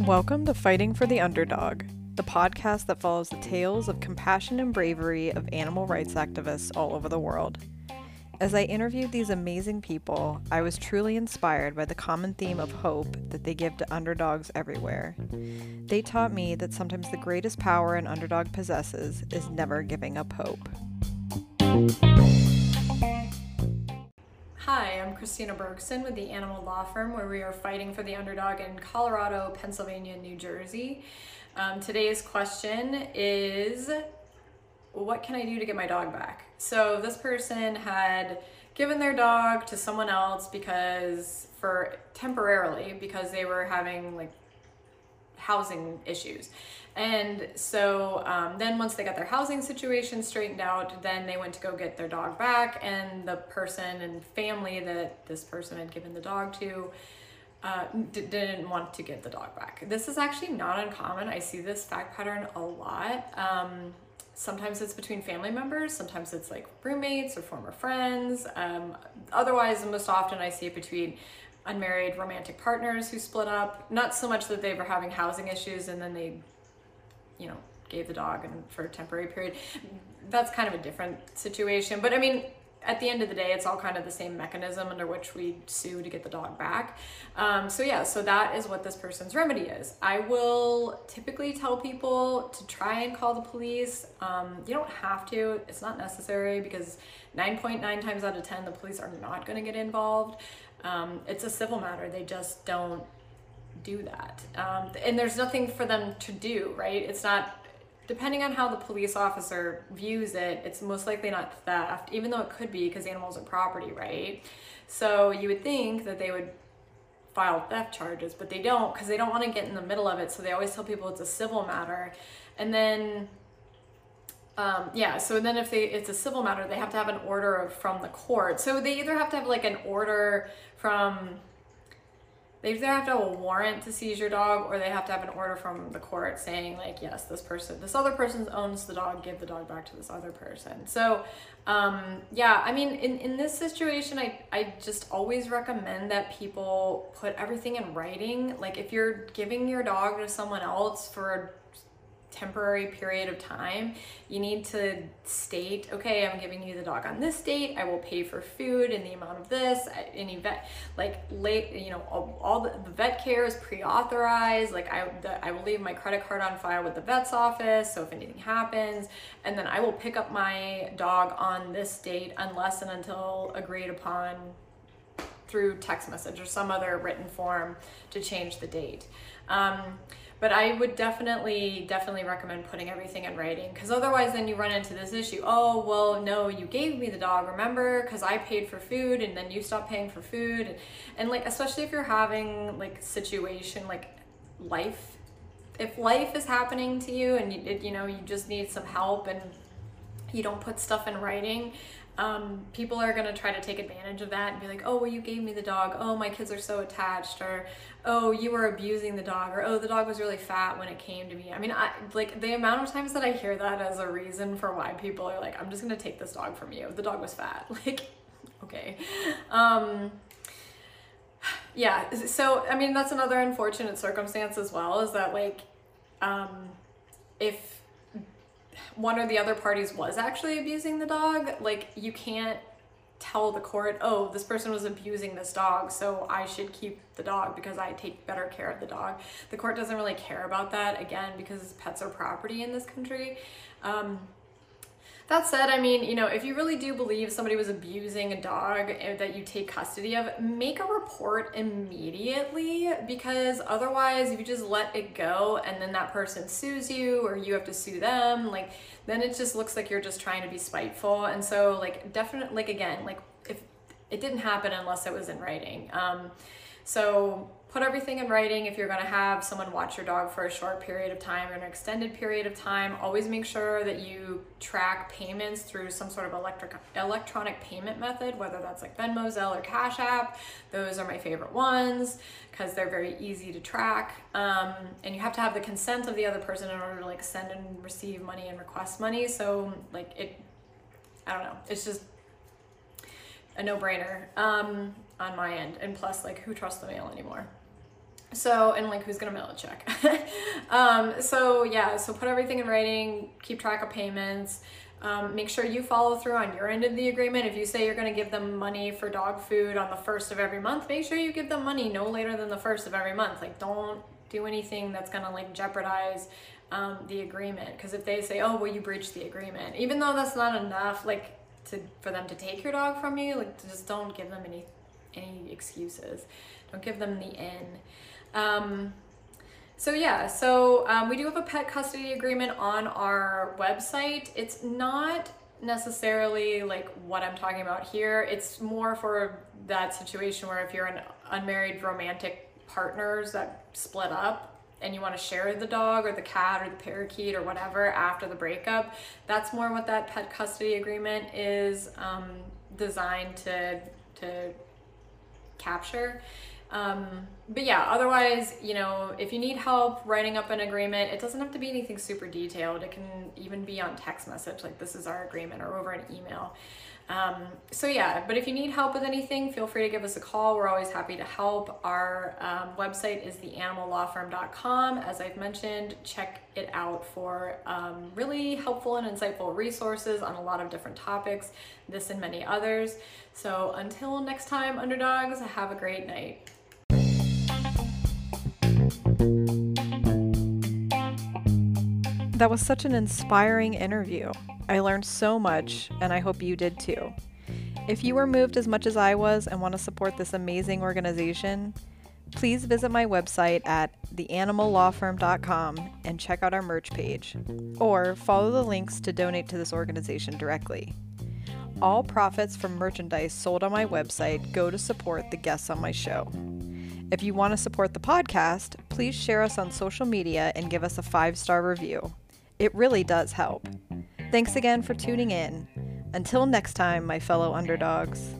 Welcome to Fighting for the Underdog, the podcast that follows the tales of compassion and bravery of animal rights activists all over the world. As I interviewed these amazing people, I was truly inspired by the common theme of hope that they give to underdogs everywhere. They taught me that sometimes the greatest power an underdog possesses is never giving up hope. I'm Kristina Bergsten with the Animal Law Firm, where we are fighting for the underdog in Colorado, Pennsylvania, New Jersey. Um, today's question is What can I do to get my dog back? So, this person had given their dog to someone else because, for temporarily, because they were having like housing issues. And so um, then once they got their housing situation straightened out, then they went to go get their dog back. And the person and family that this person had given the dog to uh, d- didn't want to get the dog back. This is actually not uncommon. I see this fact pattern a lot. Um, sometimes it's between family members, sometimes it's like roommates or former friends. Um, otherwise, most often I see it between unmarried romantic partners who split up. Not so much that they were having housing issues and then they you know, gave the dog and for a temporary period. That's kind of a different situation. But I mean, at the end of the day, it's all kind of the same mechanism under which we sue to get the dog back. Um, so, yeah, so that is what this person's remedy is. I will typically tell people to try and call the police. Um, you don't have to, it's not necessary because 9.9 times out of 10, the police are not going to get involved. Um, it's a civil matter, they just don't do that. Um, and there's nothing for them to do, right? It's not, depending on how the police officer views it, it's most likely not theft, even though it could be because animals are property, right? So you would think that they would file theft charges, but they don't because they don't want to get in the middle of it. So they always tell people it's a civil matter. And then um, yeah, so then if they it's a civil matter, they have to have an order from the court. So they either have to have like an order from they either have to have a warrant to seize your dog or they have to have an order from the court saying like yes this person this other person owns the dog give the dog back to this other person so um, yeah i mean in, in this situation I, I just always recommend that people put everything in writing like if you're giving your dog to someone else for temporary period of time, you need to state, okay, I'm giving you the dog on this date. I will pay for food and the amount of this. Any vet, like late, you know, all, all the, the, vet care is pre-authorized. Like I, the, I will leave my credit card on file with the vet's office. So if anything happens, and then I will pick up my dog on this date unless and until agreed upon through text message or some other written form to change the date. Um, but I would definitely, definitely recommend putting everything in writing because otherwise, then you run into this issue. Oh, well, no, you gave me the dog, remember? Because I paid for food and then you stopped paying for food. And, and like, especially if you're having like situation like life, if life is happening to you and you, you know, you just need some help and you don't put stuff in writing, um, people are going to try to take advantage of that and be like, oh, well, you gave me the dog. Oh, my kids are so attached. Or, oh, you were abusing the dog. Or, oh, the dog was really fat when it came to me. I mean, I, like the amount of times that I hear that as a reason for why people are like, I'm just going to take this dog from you. The dog was fat. Like, okay. Um, yeah. So, I mean, that's another unfortunate circumstance as well is that, like, um, if one or the other parties was actually abusing the dog, like you can't tell the court, oh, this person was abusing this dog, so I should keep the dog because I take better care of the dog. The court doesn't really care about that, again, because pets are property in this country. Um, that said, I mean, you know, if you really do believe somebody was abusing a dog eh, that you take custody of, make a report immediately because otherwise, if you just let it go and then that person sues you or you have to sue them, like, then it just looks like you're just trying to be spiteful. And so, like, definitely, like, again, like, if it didn't happen unless it was in writing. Um, so, put everything in writing. If you're going to have someone watch your dog for a short period of time or an extended period of time always make sure that you track payments through some sort of electric electronic payment method whether that's like venmo zelle or cash app. Those are my favorite ones because they're very easy to track. Um, and you have to have the consent of the other person in order to like send and receive money and request money. So like it i don't know. It's just a no-brainer. Um, on my end. And plus, like, who trusts the mail anymore? So, and like, who's gonna mail a check? um, so, yeah, so put everything in writing, keep track of payments. Um, make sure you follow through on your end of the agreement. If you say you're going to give them money for dog food on the first of every month, make sure you give them money no later than the first of every month. Like, don't do anything that's going to like jeopardize um, the agreement. Because if they say, "Oh, well, you breached the agreement," even though that's not enough, like to for them to take your dog from you, like just don't give them any any excuses. Don't give them the in. Um, so yeah, so um, we do have a pet custody agreement on our website. It's not necessarily like what I'm talking about here. It's more for that situation where if you're an unmarried romantic partners that split up and you want to share the dog or the cat or the parakeet or whatever after the breakup, that's more what that pet custody agreement is um, designed to to capture. Um, but yeah, otherwise, you know, if you need help writing up an agreement, it doesn't have to be anything super detailed. It can even be on text message, like this is our agreement, or over an email. Um, so yeah, but if you need help with anything, feel free to give us a call. We're always happy to help. Our um, website is theanimallawfirm.com. As I've mentioned, check it out for um, really helpful and insightful resources on a lot of different topics, this and many others. So until next time, underdogs, have a great night. That was such an inspiring interview. I learned so much, and I hope you did too. If you were moved as much as I was and want to support this amazing organization, please visit my website at theanimallawfirm.com and check out our merch page, or follow the links to donate to this organization directly. All profits from merchandise sold on my website go to support the guests on my show. If you want to support the podcast, please share us on social media and give us a five star review. It really does help. Thanks again for tuning in. Until next time, my fellow underdogs.